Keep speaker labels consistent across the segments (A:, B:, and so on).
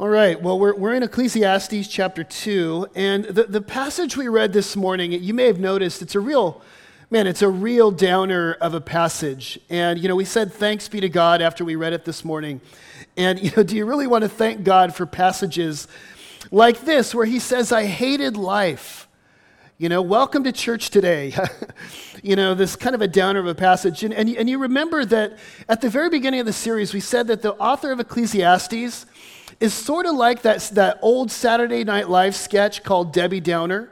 A: All right, well, we're, we're in Ecclesiastes chapter 2, and the, the passage we read this morning, you may have noticed, it's a real, man, it's a real downer of a passage. And, you know, we said thanks be to God after we read it this morning. And, you know, do you really want to thank God for passages like this, where He says, I hated life? You know, welcome to church today. you know, this kind of a downer of a passage. And, and, and you remember that at the very beginning of the series, we said that the author of Ecclesiastes, is sort of like that, that old Saturday Night Live sketch called Debbie Downer.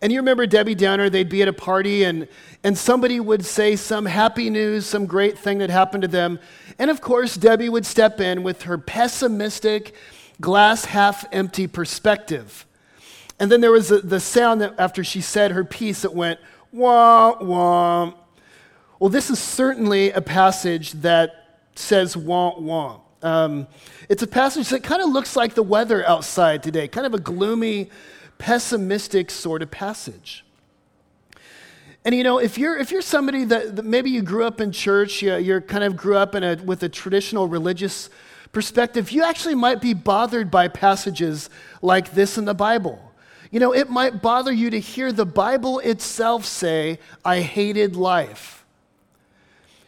A: And you remember Debbie Downer, they'd be at a party and, and somebody would say some happy news, some great thing that happened to them. And of course, Debbie would step in with her pessimistic, glass half empty perspective. And then there was the, the sound that after she said her piece, it went wah, wah. Well, this is certainly a passage that says wah, wah. Um, it's a passage that kind of looks like the weather outside today, kind of a gloomy, pessimistic sort of passage. And you know, if you're, if you're somebody that, that maybe you grew up in church, you, you're kind of grew up in a, with a traditional religious perspective, you actually might be bothered by passages like this in the Bible. You know, it might bother you to hear the Bible itself say, I hated life.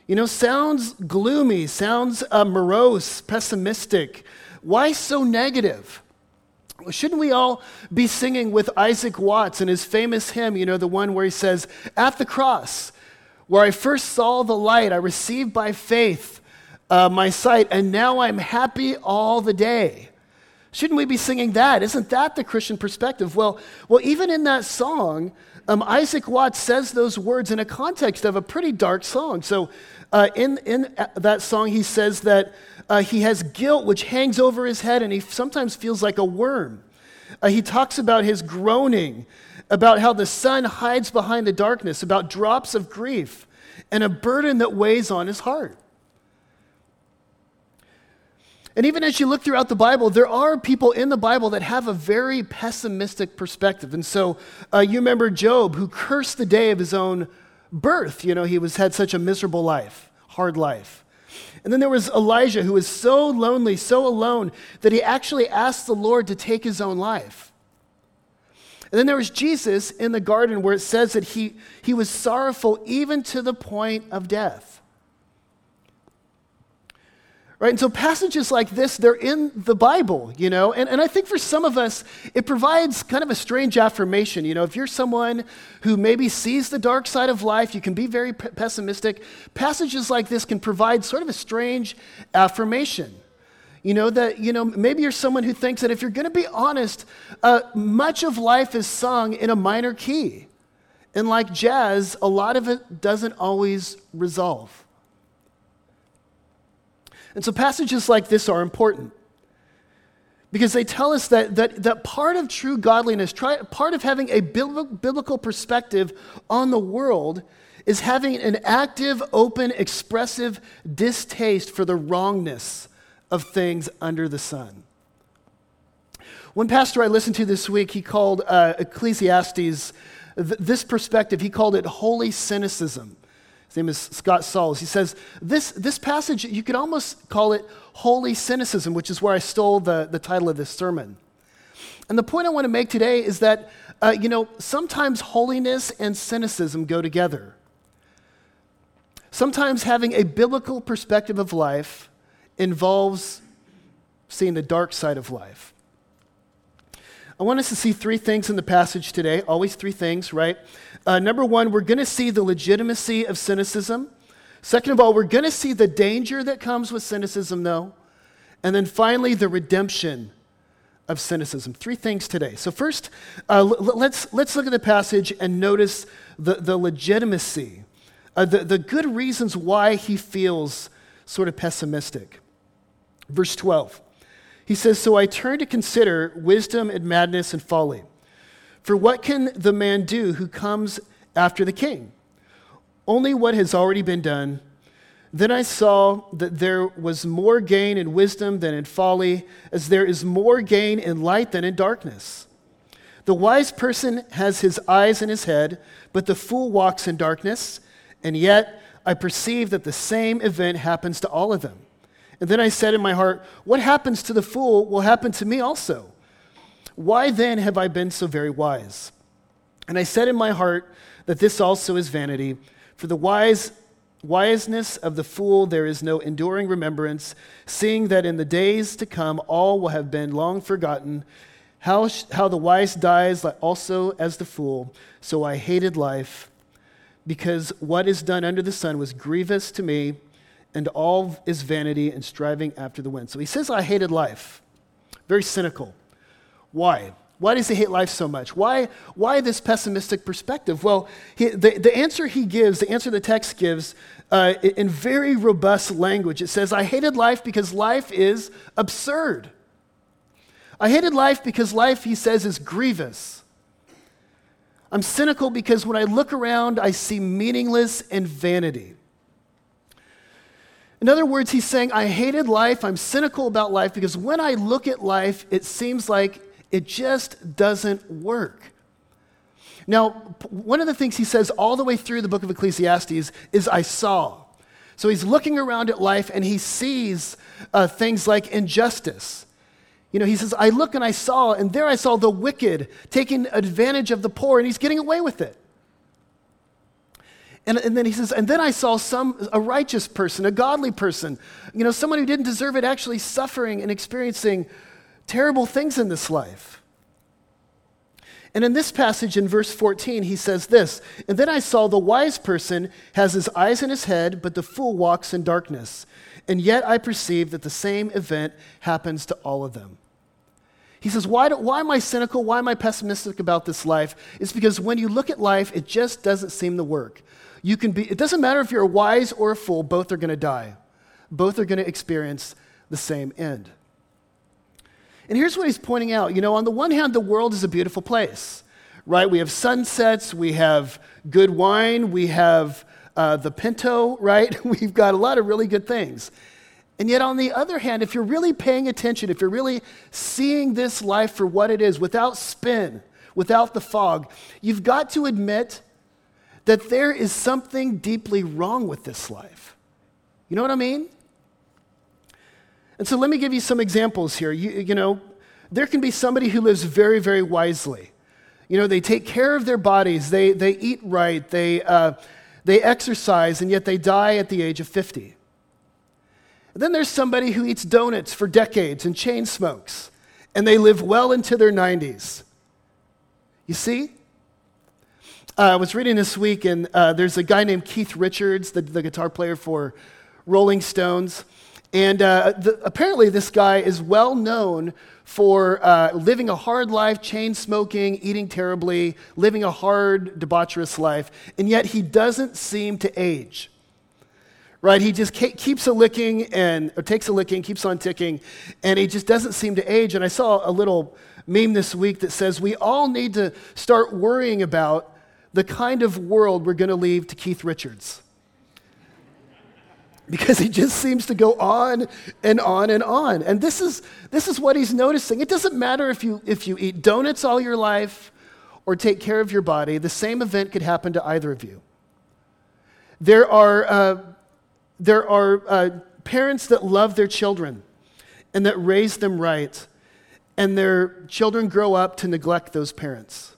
A: You know, sounds gloomy, sounds uh, morose, pessimistic. Why so negative? Shouldn't we all be singing with Isaac Watts and his famous hymn, you know, the one where he says, At the cross, where I first saw the light, I received by faith uh, my sight, and now I'm happy all the day. Shouldn't we be singing that? Isn't that the Christian perspective? Well, well even in that song, um, Isaac Watts says those words in a context of a pretty dark song. So uh, in, in that song, he says that uh, he has guilt which hangs over his head and he sometimes feels like a worm. Uh, he talks about his groaning, about how the sun hides behind the darkness, about drops of grief, and a burden that weighs on his heart. And even as you look throughout the Bible, there are people in the Bible that have a very pessimistic perspective. And so uh, you remember Job, who cursed the day of his own birth. You know, he was, had such a miserable life, hard life. And then there was Elijah, who was so lonely, so alone, that he actually asked the Lord to take his own life. And then there was Jesus in the garden, where it says that he, he was sorrowful even to the point of death. Right? And so passages like this, they're in the Bible, you know? And, and I think for some of us, it provides kind of a strange affirmation. You know, if you're someone who maybe sees the dark side of life, you can be very p- pessimistic. Passages like this can provide sort of a strange affirmation. You know, that, you know, maybe you're someone who thinks that if you're going to be honest, uh, much of life is sung in a minor key. And like jazz, a lot of it doesn't always resolve. And so passages like this are important because they tell us that, that, that part of true godliness, try, part of having a biblical perspective on the world, is having an active, open, expressive distaste for the wrongness of things under the sun. One pastor I listened to this week, he called uh, Ecclesiastes th- this perspective, he called it holy cynicism. His name is Scott Sauls. He says, this, this passage, you could almost call it holy cynicism, which is where I stole the, the title of this sermon. And the point I want to make today is that, uh, you know, sometimes holiness and cynicism go together. Sometimes having a biblical perspective of life involves seeing the dark side of life. I want us to see three things in the passage today, always three things, right? Uh, number one, we're going to see the legitimacy of cynicism. Second of all, we're going to see the danger that comes with cynicism, though. And then finally, the redemption of cynicism. Three things today. So, first, uh, l- let's, let's look at the passage and notice the, the legitimacy, uh, the, the good reasons why he feels sort of pessimistic. Verse 12. He says, So I turn to consider wisdom and madness and folly. For what can the man do who comes after the king? Only what has already been done. Then I saw that there was more gain in wisdom than in folly, as there is more gain in light than in darkness. The wise person has his eyes in his head, but the fool walks in darkness. And yet I perceive that the same event happens to all of them. And then I said in my heart, What happens to the fool will happen to me also. Why then have I been so very wise? And I said in my heart that this also is vanity. For the wise wiseness of the fool there is no enduring remembrance, seeing that in the days to come all will have been long forgotten. How, how the wise dies also as the fool. So I hated life, because what is done under the sun was grievous to me and all is vanity and striving after the wind. So he says, I hated life. Very cynical. Why? Why does he hate life so much? Why, why this pessimistic perspective? Well, he, the, the answer he gives, the answer the text gives, uh, in very robust language, it says, I hated life because life is absurd. I hated life because life, he says, is grievous. I'm cynical because when I look around, I see meaningless and vanity. In other words, he's saying, I hated life, I'm cynical about life because when I look at life, it seems like it just doesn't work. Now, one of the things he says all the way through the book of Ecclesiastes is, I saw. So he's looking around at life and he sees uh, things like injustice. You know, he says, I look and I saw, and there I saw the wicked taking advantage of the poor, and he's getting away with it. And, and then he says, and then I saw some, a righteous person, a godly person, you know, someone who didn't deserve it actually suffering and experiencing terrible things in this life. And in this passage in verse 14, he says this And then I saw the wise person has his eyes in his head, but the fool walks in darkness. And yet I perceive that the same event happens to all of them. He says, why, do, why am I cynical? Why am I pessimistic about this life? It's because when you look at life, it just doesn't seem to work. You can be, it doesn't matter if you're a wise or a fool, both are going to die. Both are going to experience the same end. And here's what he's pointing out. You know, on the one hand, the world is a beautiful place, right? We have sunsets, we have good wine, we have uh, the Pinto, right? We've got a lot of really good things. And yet, on the other hand, if you're really paying attention, if you're really seeing this life for what it is, without spin, without the fog, you've got to admit that there is something deeply wrong with this life. You know what I mean? And so let me give you some examples here. You, you know, there can be somebody who lives very, very wisely. You know, they take care of their bodies, they, they eat right, they, uh, they exercise, and yet they die at the age of 50. And then there's somebody who eats donuts for decades and chain smokes, and they live well into their 90s. You see? Uh, I was reading this week, and uh, there's a guy named Keith Richards, the, the guitar player for Rolling Stones. And uh, the, apparently, this guy is well known for uh, living a hard life, chain smoking, eating terribly, living a hard, debaucherous life, and yet he doesn't seem to age. Right? He just keeps a licking and or takes a licking, keeps on ticking, and he just doesn't seem to age. And I saw a little meme this week that says we all need to start worrying about the kind of world we're going to leave to Keith Richards. Because he just seems to go on and on and on. And this is, this is what he's noticing. It doesn't matter if you, if you eat donuts all your life or take care of your body, the same event could happen to either of you. There are, uh, there are uh, parents that love their children and that raise them right, and their children grow up to neglect those parents.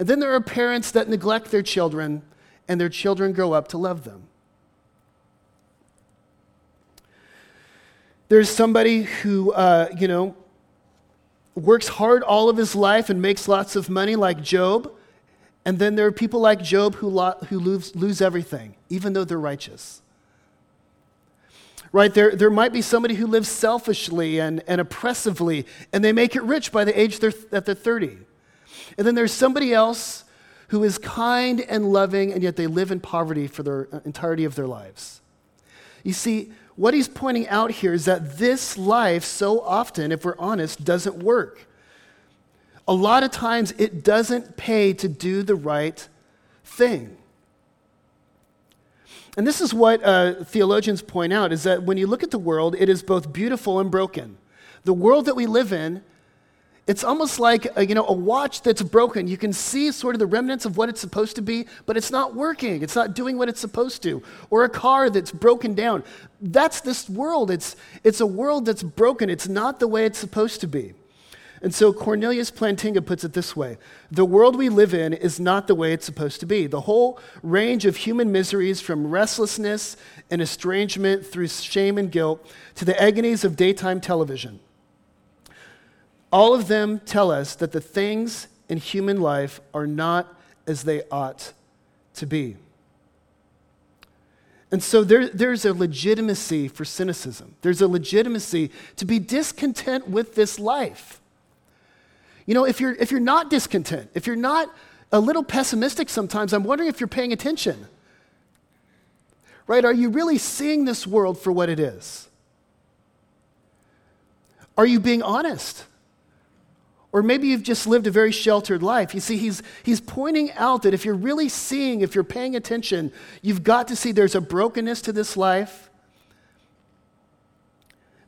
A: And then there are parents that neglect their children, and their children grow up to love them. There's somebody who, uh, you know, works hard all of his life and makes lots of money, like Job. And then there are people like Job who, lo- who lose, lose everything, even though they're righteous. Right? There, there might be somebody who lives selfishly and, and oppressively, and they make it rich by the age they're, that they're 30. And then there's somebody else who is kind and loving, and yet they live in poverty for the uh, entirety of their lives. You see, what he's pointing out here is that this life, so often, if we're honest, doesn't work. A lot of times, it doesn't pay to do the right thing. And this is what uh, theologians point out is that when you look at the world, it is both beautiful and broken. The world that we live in It's almost like a, you know a watch that's broken. You can see sort of the remnants of what it's supposed to be, but it's not working. It's not doing what it's supposed to. Or a car that's broken down. That's this world. It's it's a world that's broken. It's not the way it's supposed to be. And so Cornelius Plantinga puts it this way The world we live in is not the way it's supposed to be. The whole range of human miseries, from restlessness and estrangement through shame and guilt to the agonies of daytime television, all of them tell us that the things in human life are not as they ought to be. And so there, there's a legitimacy for cynicism. There's a legitimacy to be discontent with this life. You know, if you're, if you're not discontent, if you're not a little pessimistic sometimes, I'm wondering if you're paying attention. Right? Are you really seeing this world for what it is? Are you being honest? Or maybe you've just lived a very sheltered life. You see, he's, he's pointing out that if you're really seeing, if you're paying attention, you've got to see there's a brokenness to this life.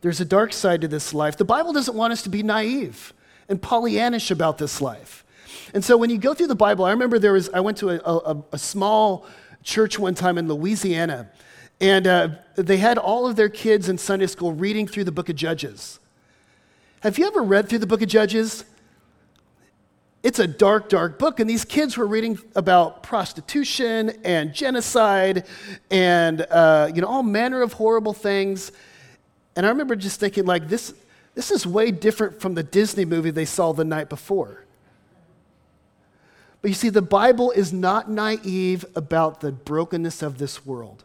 A: There's a dark side to this life. The Bible doesn't want us to be naive and Pollyannish about this life. And so when you go through the Bible, I remember there was, I went to a, a, a small church one time in Louisiana, and uh, they had all of their kids in Sunday school reading through the book of Judges. Have you ever read through the book of Judges? It's a dark, dark book. And these kids were reading about prostitution and genocide and uh, you know all manner of horrible things. And I remember just thinking, like, this, this is way different from the Disney movie they saw the night before. But you see, the Bible is not naive about the brokenness of this world.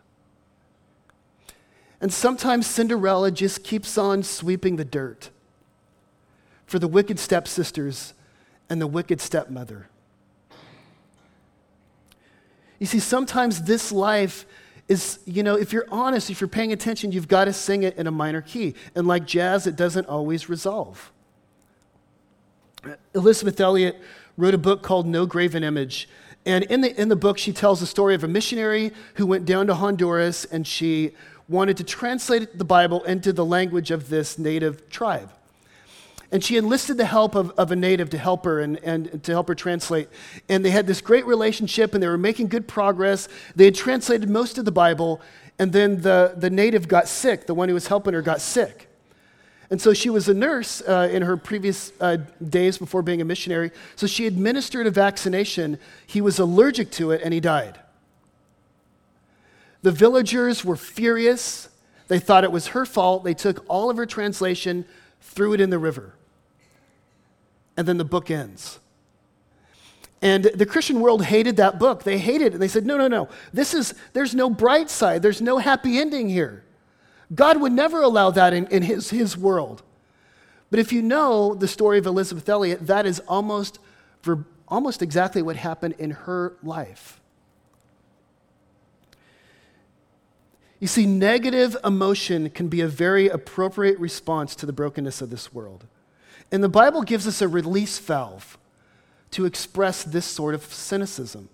A: And sometimes Cinderella just keeps on sweeping the dirt for the wicked stepsisters and the wicked stepmother. You see, sometimes this life is, you know, if you're honest, if you're paying attention, you've got to sing it in a minor key. And like jazz, it doesn't always resolve. Elisabeth Elliot wrote a book called No Graven Image. And in the, in the book, she tells the story of a missionary who went down to Honduras and she wanted to translate the Bible into the language of this native tribe. And she enlisted the help of, of a native to help her and, and to help her translate. And they had this great relationship and they were making good progress. They had translated most of the Bible, and then the, the native got sick. The one who was helping her got sick. And so she was a nurse uh, in her previous uh, days before being a missionary. So she administered a vaccination. He was allergic to it and he died. The villagers were furious. They thought it was her fault. They took all of her translation, threw it in the river and then the book ends. And the Christian world hated that book. They hated it. And they said, no, no, no. This is, there's no bright side. There's no happy ending here. God would never allow that in, in his, his world. But if you know the story of Elisabeth Elliot, that is almost, almost exactly what happened in her life. You see, negative emotion can be a very appropriate response to the brokenness of this world. And the Bible gives us a release valve to express this sort of cynicism.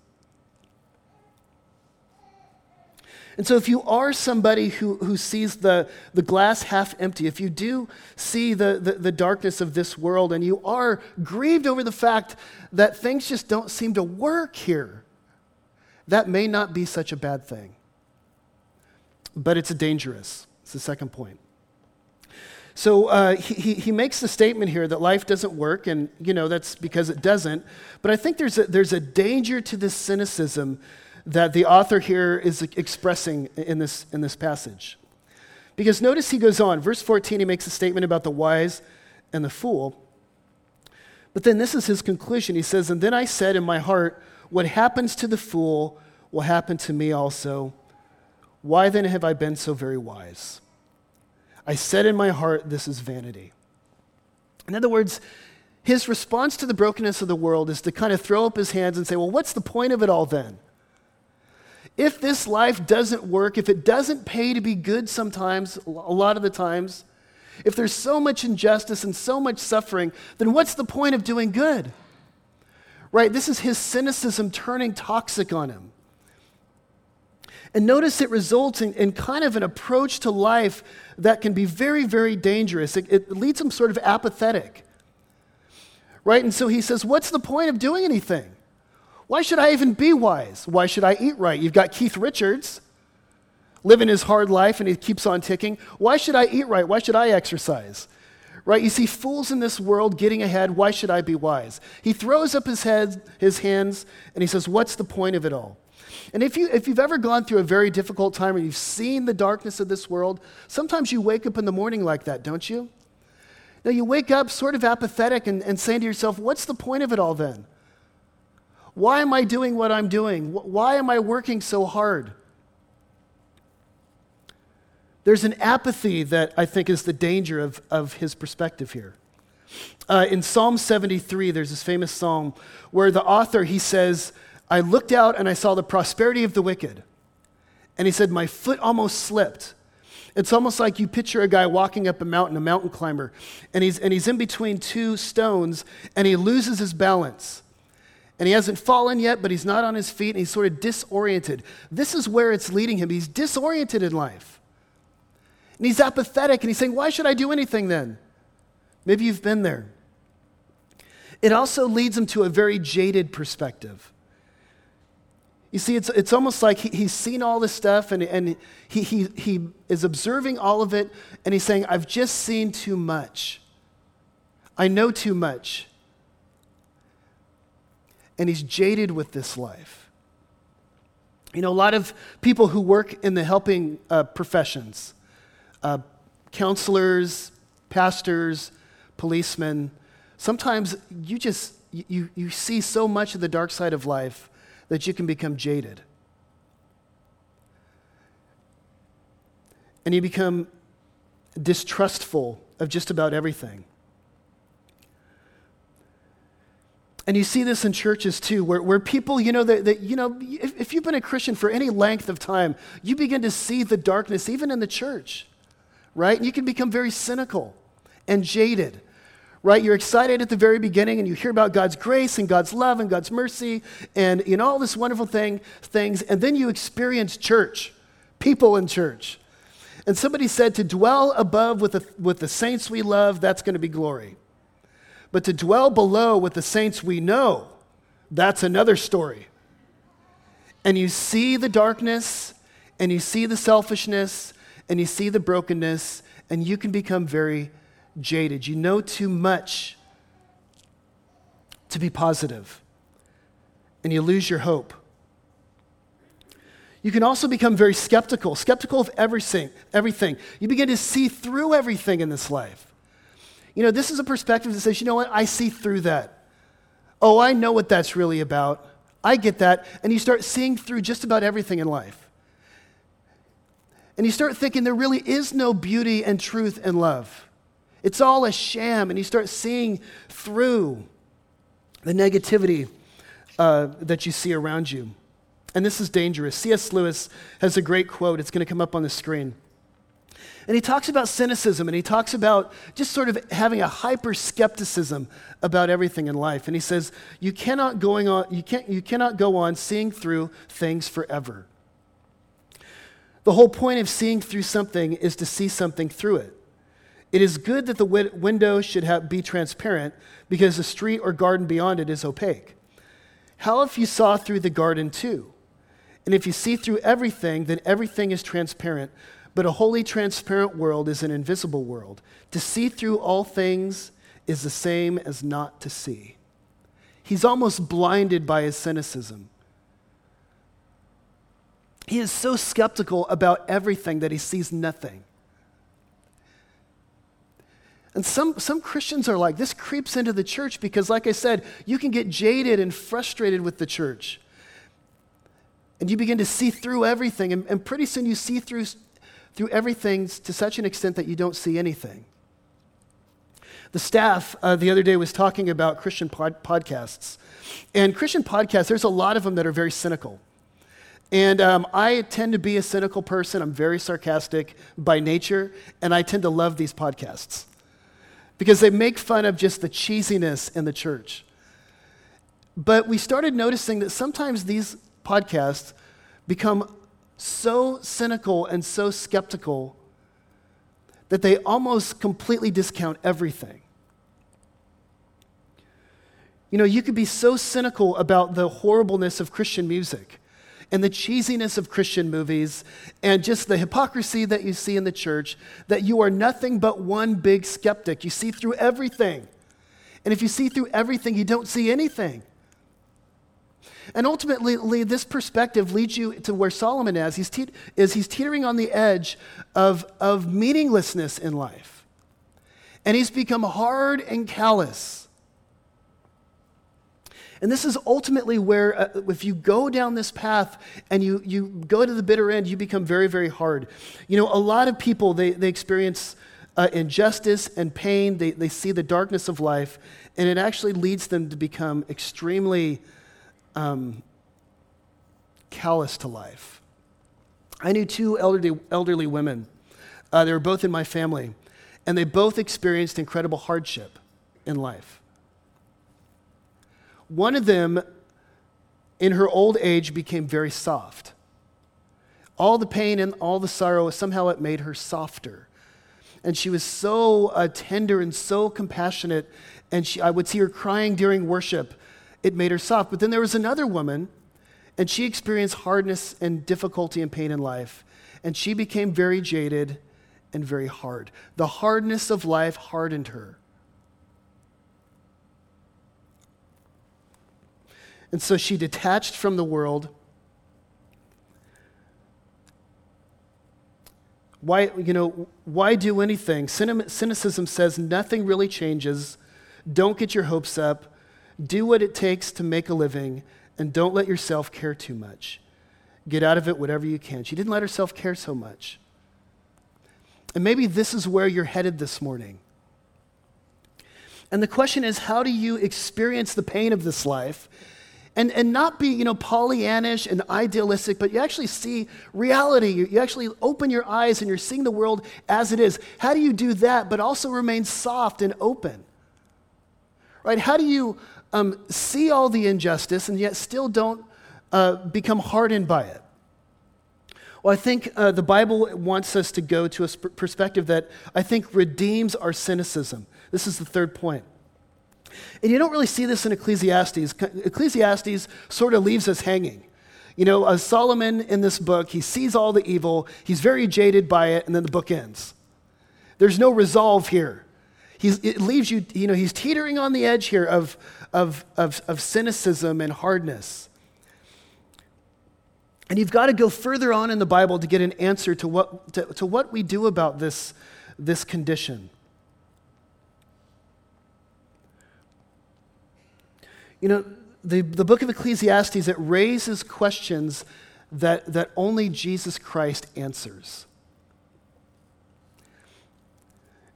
A: And so, if you are somebody who, who sees the, the glass half empty, if you do see the, the, the, darkness of this world, and you are grieved over the fact that things just don't seem to work here, that may not be such a bad thing. But it's dangerous. It's the second point. So uh, he, he makes the statement here that life doesn't work, and you know that's because it doesn't. But I think there's a, there's a danger to this cynicism that the author here is expressing in this, in this passage. Because notice he goes on, verse 14, he makes a statement about the wise and the fool. But then this is his conclusion. He says, And then I said in my heart, What happens to the fool will happen to me also. Why then have I been so very wise? I said in my heart, This is vanity. In other words, his response to the brokenness of the world is to kind of throw up his hands and say, Well, what's the point of it all then? If this life doesn't work, if it doesn't pay to be good sometimes, a lot of the times, if there's so much injustice and so much suffering, then what's the point of doing good? Right? This is his cynicism turning toxic on him. And notice it results in, in, kind of an approach to life that can be very, very dangerous. It, it leads them sort of apathetic. Right? And so he says, What's the point of doing anything? Why should I even be wise? Why should I eat right? You've got Keith Richards living his hard life and he keeps on ticking. Why should I eat right? Why should I exercise? Right? You see fools in this world getting ahead. Why should I be wise? He throws up his head, his hands, and he says, What's the point of it all? And if, you, if you've ever gone through a very difficult time or you've seen the darkness of this world, sometimes you wake up in the morning like that, don't you? Now, you wake up sort of apathetic and, and saying to yourself, What's the point of it all then? Why am I doing what I'm doing? Why am I working so hard? There's an apathy that I think is the danger of, of his perspective here. Uh, in Psalm 73, there's this famous psalm where the author, he says, I looked out and I saw the prosperity of the wicked. And he said, My foot almost slipped. It's almost like you picture a guy walking up a mountain, a mountain climber, and he's, and he's in between two stones and he loses his balance. And he hasn't fallen yet, but he's not on his feet and he's sort of disoriented. This is where it's leading him. He's disoriented in life. And he's apathetic and he's saying, Why should I do anything then? Maybe you've been there. It also leads him to a very jaded perspective. You see, it's, it's almost like he, he's seen all this stuff and, and he, he, he is observing all of it and he's saying, I've just seen too much. I know too much. And he's jaded with this life. You know, a lot of people who work in the helping uh, professions, uh, counselors, pastors, policemen, sometimes you just you, you see so much of the dark side of life that you can become jaded. And you become distrustful of just about everything. And you see this in churches too, where, where people, you know, that, that you know, if, if you've been a Christian for any length of time, you begin to see the darkness even in the church right? And you can become very cynical and jaded, right? You're excited at the very beginning and you hear about God's grace and God's love and God's mercy and you know all this wonderful thing, things, and then you experience church, people in church. And somebody said to dwell above with the, with the saints we love, that's going to be glory. But to dwell below with the saints we know, that's another story. And you see the darkness and you see the selfishness and you see the brokenness, and you can become very jaded. You know too much to be positive, and you lose your hope. You can also become very skeptical, skeptical of everything, everything. You begin to see through everything in this life. You know, this is a perspective that says, you know what, I see through that. Oh, I know what that's really about. I get that. And you start seeing through just about everything in life. And you start thinking there really is no beauty and truth and love. It's all a sham. And you start seeing through the negativity uh, that you see around you. And this is dangerous. C.S. Lewis has a great quote. It's going to come up on the screen. And he talks about cynicism and he talks about just sort of having a hyper skepticism about everything in life. And he says, you cannot, going on, you, can't, you cannot go on seeing through things forever. The whole point of seeing through something is to see something through it. It is good that the window should be transparent because the street or garden beyond it is opaque. How if you saw through the garden too? And if you see through everything, then everything is transparent. But a wholly transparent world is an invisible world. To see through all things is the same as not to see. He's almost blinded by his cynicism. He is so skeptical about everything that he sees nothing. And some, some Christians are like, this creeps into the church because, like I said, you can get jaded and frustrated with the church. And you begin to see through everything, and, and pretty soon you see through, through everything to such an extent that you don't see anything. The staff uh, the other day was talking about Christian pod- podcasts. And Christian podcasts, there's a lot of them that are very cynical. And um, I tend to be a cynical person. I'm very sarcastic by nature, and I tend to love these podcasts because they make fun of just the cheesiness in the church. But we started noticing that sometimes these podcasts become so cynical and so skeptical that they almost completely discount everything. You know, you could be so cynical about the horribleness of Christian music and the cheesiness of Christian movies and just the hypocrisy that you see in the church that you are nothing but one big skeptic. You see through everything. And if you see through everything, you don't see anything. And ultimately, this perspective leads you to where Solomon is. He's, te- is he's teetering on the edge of, of meaninglessness in life. And he's become hard and callous. And this is ultimately where, uh, if you go down this path and you, you go to the bitter end, you become very, very hard. You know, a lot of people, they, they experience uh, injustice and pain, they, they see the darkness of life, and it actually leads them to become extremely um, callous to life. I knew two elderly, elderly women. Uh, they were both in my family, and they both experienced incredible hardship in life. One of them, in her old age, became very soft. All the pain and all the sorrow, somehow it made her softer. And she was so uh, tender and so compassionate. And she, I would see her crying during worship it made her soft. But then there was another woman, and she experienced hardness and difficulty and pain in life, and she became very jaded and very hard. The hardness of life hardened her. And so she detached from the world. Why, you know, why do anything? Cynicism says nothing really changes. Don't get your hopes up. Do what it takes to make a living and don't let yourself care too much. Get out of it whatever you can. She didn't let herself care so much. And maybe this is where you're headed this morning. And the question is how do you experience the pain of this life? And, and not be, you know, Pollyannish and idealistic, but you actually see reality. You, you actually open your eyes and you're seeing the world as it is. How do you do that, but also remain soft and open? Right? How do you um, see all the injustice and yet still don't uh, become hardened by it? Well, I think uh, the Bible wants us to go to a sp- perspective that I think redeems our cynicism. This is the third point. And you don't really see this in Ecclesiastes. Ecclesiastes sort of leaves us hanging. You know, Solomon in this book, he sees all the evil, he's very jaded by it, and then the book ends. There's no resolve here. He's, it leaves you, you know, he's teetering on the edge here of, of, of, of cynicism and hardness. And you've got to go further on in the Bible to get an answer to what, to, to what we do about this, this condition. You know, the, the book of Ecclesiastes, it raises questions that, that only Jesus Christ answers.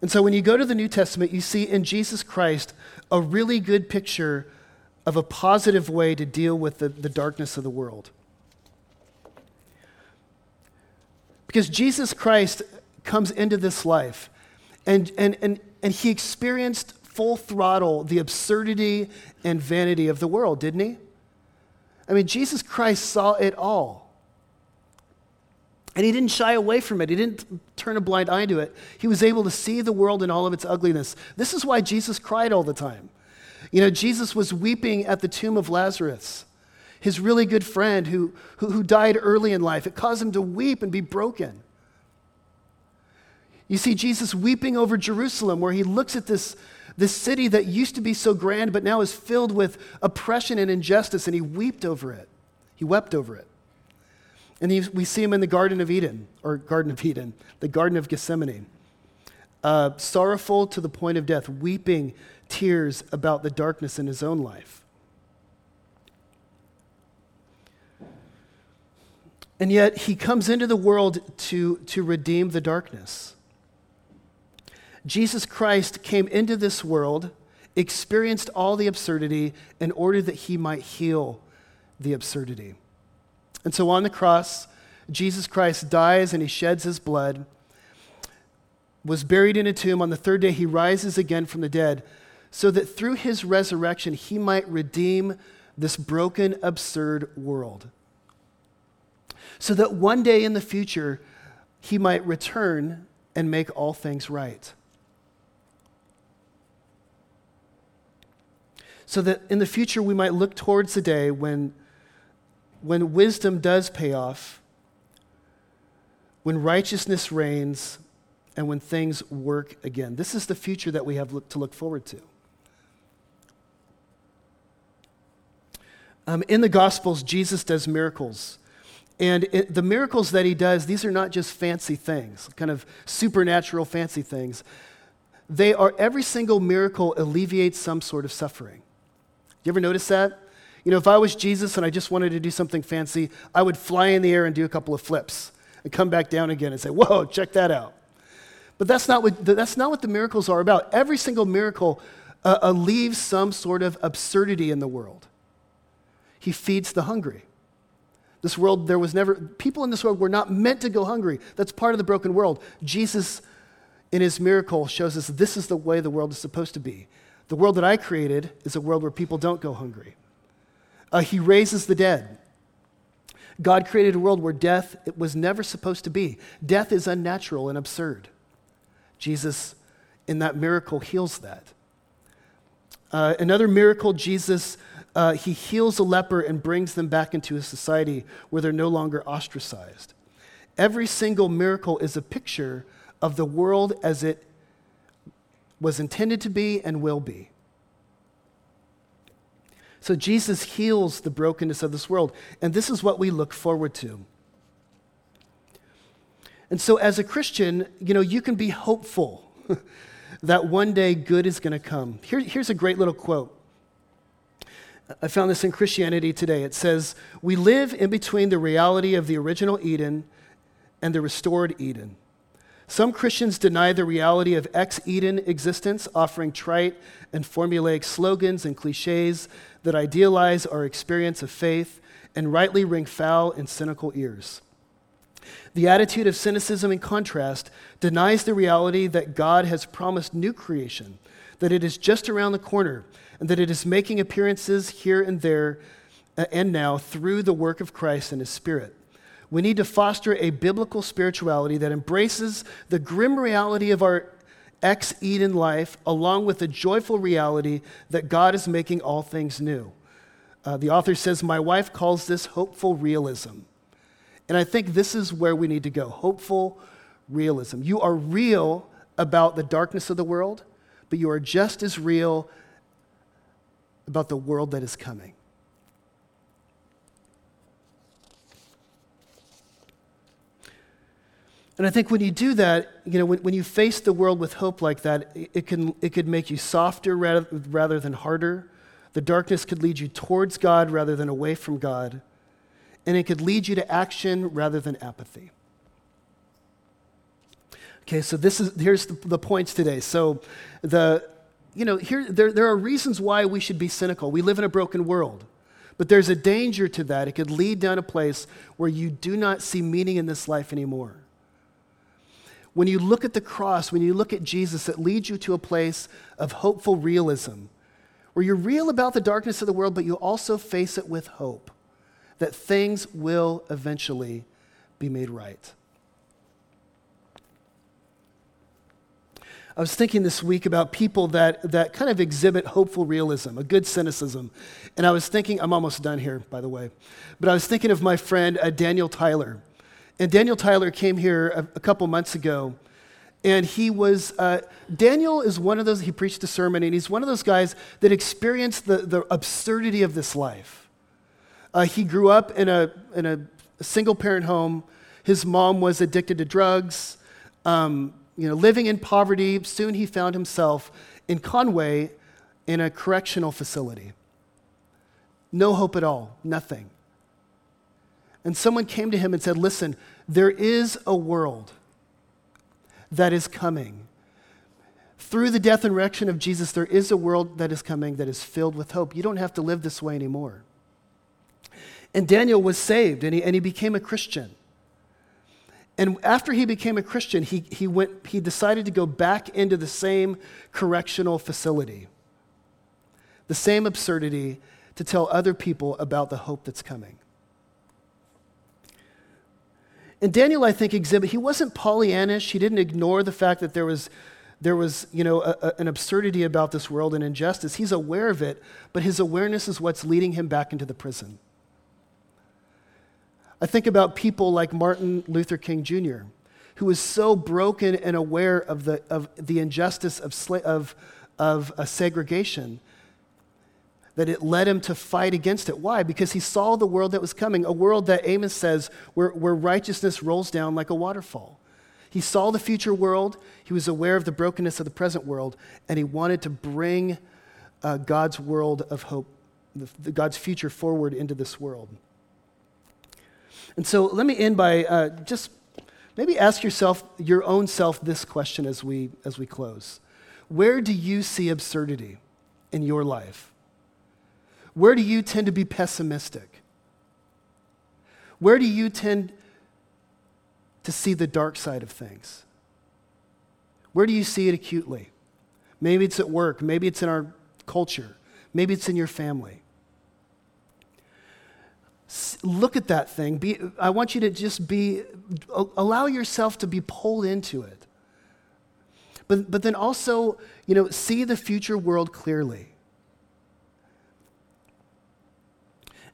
A: And so when you go to the New Testament, you see in Jesus Christ a really good picture of a positive way to deal with the, the darkness of the world. Because Jesus Christ comes into this life and, and, and, and he experienced full throttle the absurdity and vanity of the world, didn't he? I mean, Jesus Christ saw it all. And he didn't shy away from it. He didn't turn a blind eye to it. He was able to see the world in all of its ugliness. This is why Jesus cried all the time. You know, Jesus was weeping at the tomb of Lazarus, his really good friend who, who, who died early in life. It caused him to weep and be broken. You see Jesus weeping over Jerusalem, where he looks at this, this city that used to be so grand, but now is filled with oppression and injustice, and he wept over it. He wept over it. And he, we see him in the Garden of Eden, or Garden of Eden, the Garden of Gethsemane. Uh, sorrowful to the point of death, weeping tears about the darkness in his own life. And yet, he comes into the world to, to redeem the darkness. Jesus Christ came into this world, experienced all the absurdity in order that he might heal the absurdity. And so on the cross, Jesus Christ dies and he sheds his blood, was buried in a tomb. On the third day, he rises again from the dead, so that through his resurrection, he might redeem this broken, absurd world. So that one day in the future, he might return and make all things right. So that in the future we might look towards the day when, when wisdom does pay off, when righteousness reigns, and when things work again. This is the future that we have to look forward to. Um, in the Gospels, Jesus does miracles. And it, the miracles that he does, these are not just fancy things, kind of supernatural fancy things. They are, every single miracle alleviates some sort of suffering. You ever notice that? You know, if I was Jesus and I just wanted to do something fancy, I would fly in the air and do a couple of flips and come back down again and say, Whoa, check that out. But that's not what, that's not what the miracles are about. Every single miracle uh, uh, leaves some sort of absurdity in the world. He feeds the hungry. This world, there was never, people in this world were not meant to go hungry. That's part of the broken world. Jesus, in his miracle, shows us this is the way the world is supposed to be. The world that I created is a world where people don't go hungry. Uh, he raises the dead. God created a world where death was never supposed to be. Death is unnatural and absurd. Jesus, in that miracle, heals that. Uh, another miracle, Jesus uh, he heals a leper and brings them back into a society where they're no longer ostracized. Every single miracle is a picture of the world as it was intended to be and will be. So Jesus heals the brokenness of this world, and this is what we look forward to. And so, as a Christian, you know, you can be hopeful that one day good is going to come. Here, here's a great little quote I found this in Christianity Today. It says, We live in between the reality of the original Eden and the restored Eden. Some Christians deny the reality of ex Eden existence, offering trite and formulaic slogans and cliches that idealize our experience of faith and rightly ring foul in cynical ears. The attitude of cynicism, in contrast, denies the reality that God has promised new creation, that it is just around the corner, and that it is making appearances here and there uh, and now through the work of Christ and His Spirit. We need to foster a biblical spirituality that embraces the grim reality of our ex Eden life, along with the joyful reality that God is making all things new. Uh, the author says, My wife calls this hopeful realism. And I think this is where we need to go hopeful realism. You are real about the darkness of the world, but you are just as real about the world that is coming. And I think when you do that, you know, when, when you face the world with hope like that, it, it, can, it could make you softer rather, rather than harder. The darkness could lead you towards God rather than away from God. And it could lead you to action rather than apathy. Okay, so this is here's the, the points today. So the you know, here, there, there are reasons why we should be cynical. We live in a broken world. But there's a danger to that. It could lead down a place where you do not see meaning in this life anymore. When you look at the cross, when you look at Jesus, it leads you to a place of hopeful realism, where you're real about the darkness of the world, but you also face it with hope that things will eventually be made right. I was thinking this week about people that, that kind of exhibit hopeful realism, a good cynicism. And I was thinking, I'm almost done here, by the way, but I was thinking of my friend uh, Daniel Tyler. And Daniel Tyler came here a, a couple months ago. And he was, uh, Daniel is one of those, he preached a sermon, and he's one of those guys that experienced the, the absurdity of this life. Uh, he grew up in a, in a single parent home. His mom was addicted to drugs. Um, you know, living in poverty, soon he found himself in Conway in a correctional facility. No hope at all, nothing. And someone came to him and said, Listen, there is a world that is coming. Through the death and resurrection of Jesus, there is a world that is coming that is filled with hope. You don't have to live this way anymore. And Daniel was saved and he, and he became a Christian. And after he became a Christian, he, he, went, he decided to go back into the same correctional facility, the same absurdity to tell other people about the hope that's coming. And Daniel, I think, exhibit, he wasn't Pollyannish. He didn't ignore the fact that there was there was, you know, a, a, an absurdity about this world and injustice. He's aware of it, but his awareness is what's leading him back into the prison. I think about people like Martin Luther King Jr., who was so broken and aware of the, of the injustice of, sla- of, of a segregation that it led him to fight against it. Why? Because he saw the world that was coming, a world that Amos says where, where righteousness rolls down like a waterfall. He saw the future world, he was aware of the brokenness of the present world, and he wanted to bring uh, God's world of hope, the, the God's future forward into this world. And so let me end by uh, just maybe ask yourself, your own self, this question as we, as we close. Where do you see absurdity in your life? Where do you tend to be pessimistic? Where do you tend to see the dark side of things? Where do you see it acutely? Maybe it's at work, maybe it's in our culture, maybe it's in your family. Look at that thing. Be, I want you to just be, allow yourself to be pulled into it. But, but then also, you know, see the future world clearly.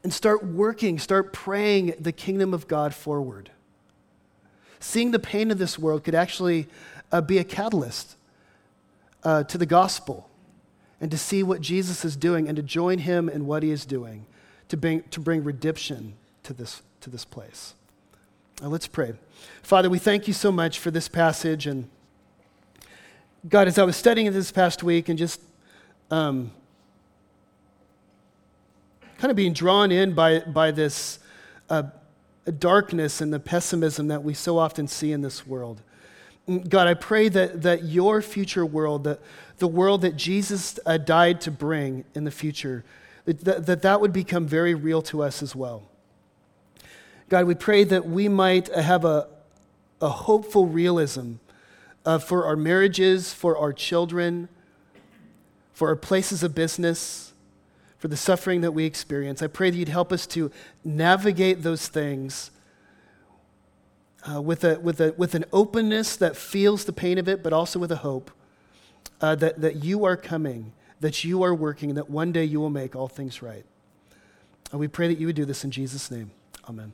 A: And start working, start praying the kingdom of God forward. Seeing the pain of this world could actually uh, be a catalyst uh, to the gospel and to see what Jesus is doing and to join him in what he is doing to bring, to bring redemption to this, to this place. Now let's pray. Father, we thank you so much for this passage. And God, as I was studying this past week and just um, kind of being drawn in by, by this uh, darkness and the pessimism that we so often see in this world. Mm, God, I pray that, that your future world, that the world that Jesus uh, died to bring in the future, that, that that would become very real to us as well. God, we pray that we might have a, a hopeful realism uh, for our marriages, for our children, for our places of business, for the suffering that we experience. I pray that you'd help us to navigate those things uh, with, a, with, a, with an openness that feels the pain of it, but also with a hope uh, that, that you are coming, that you are working, and that one day you will make all things right. And we pray that you would do this in Jesus' name. Amen.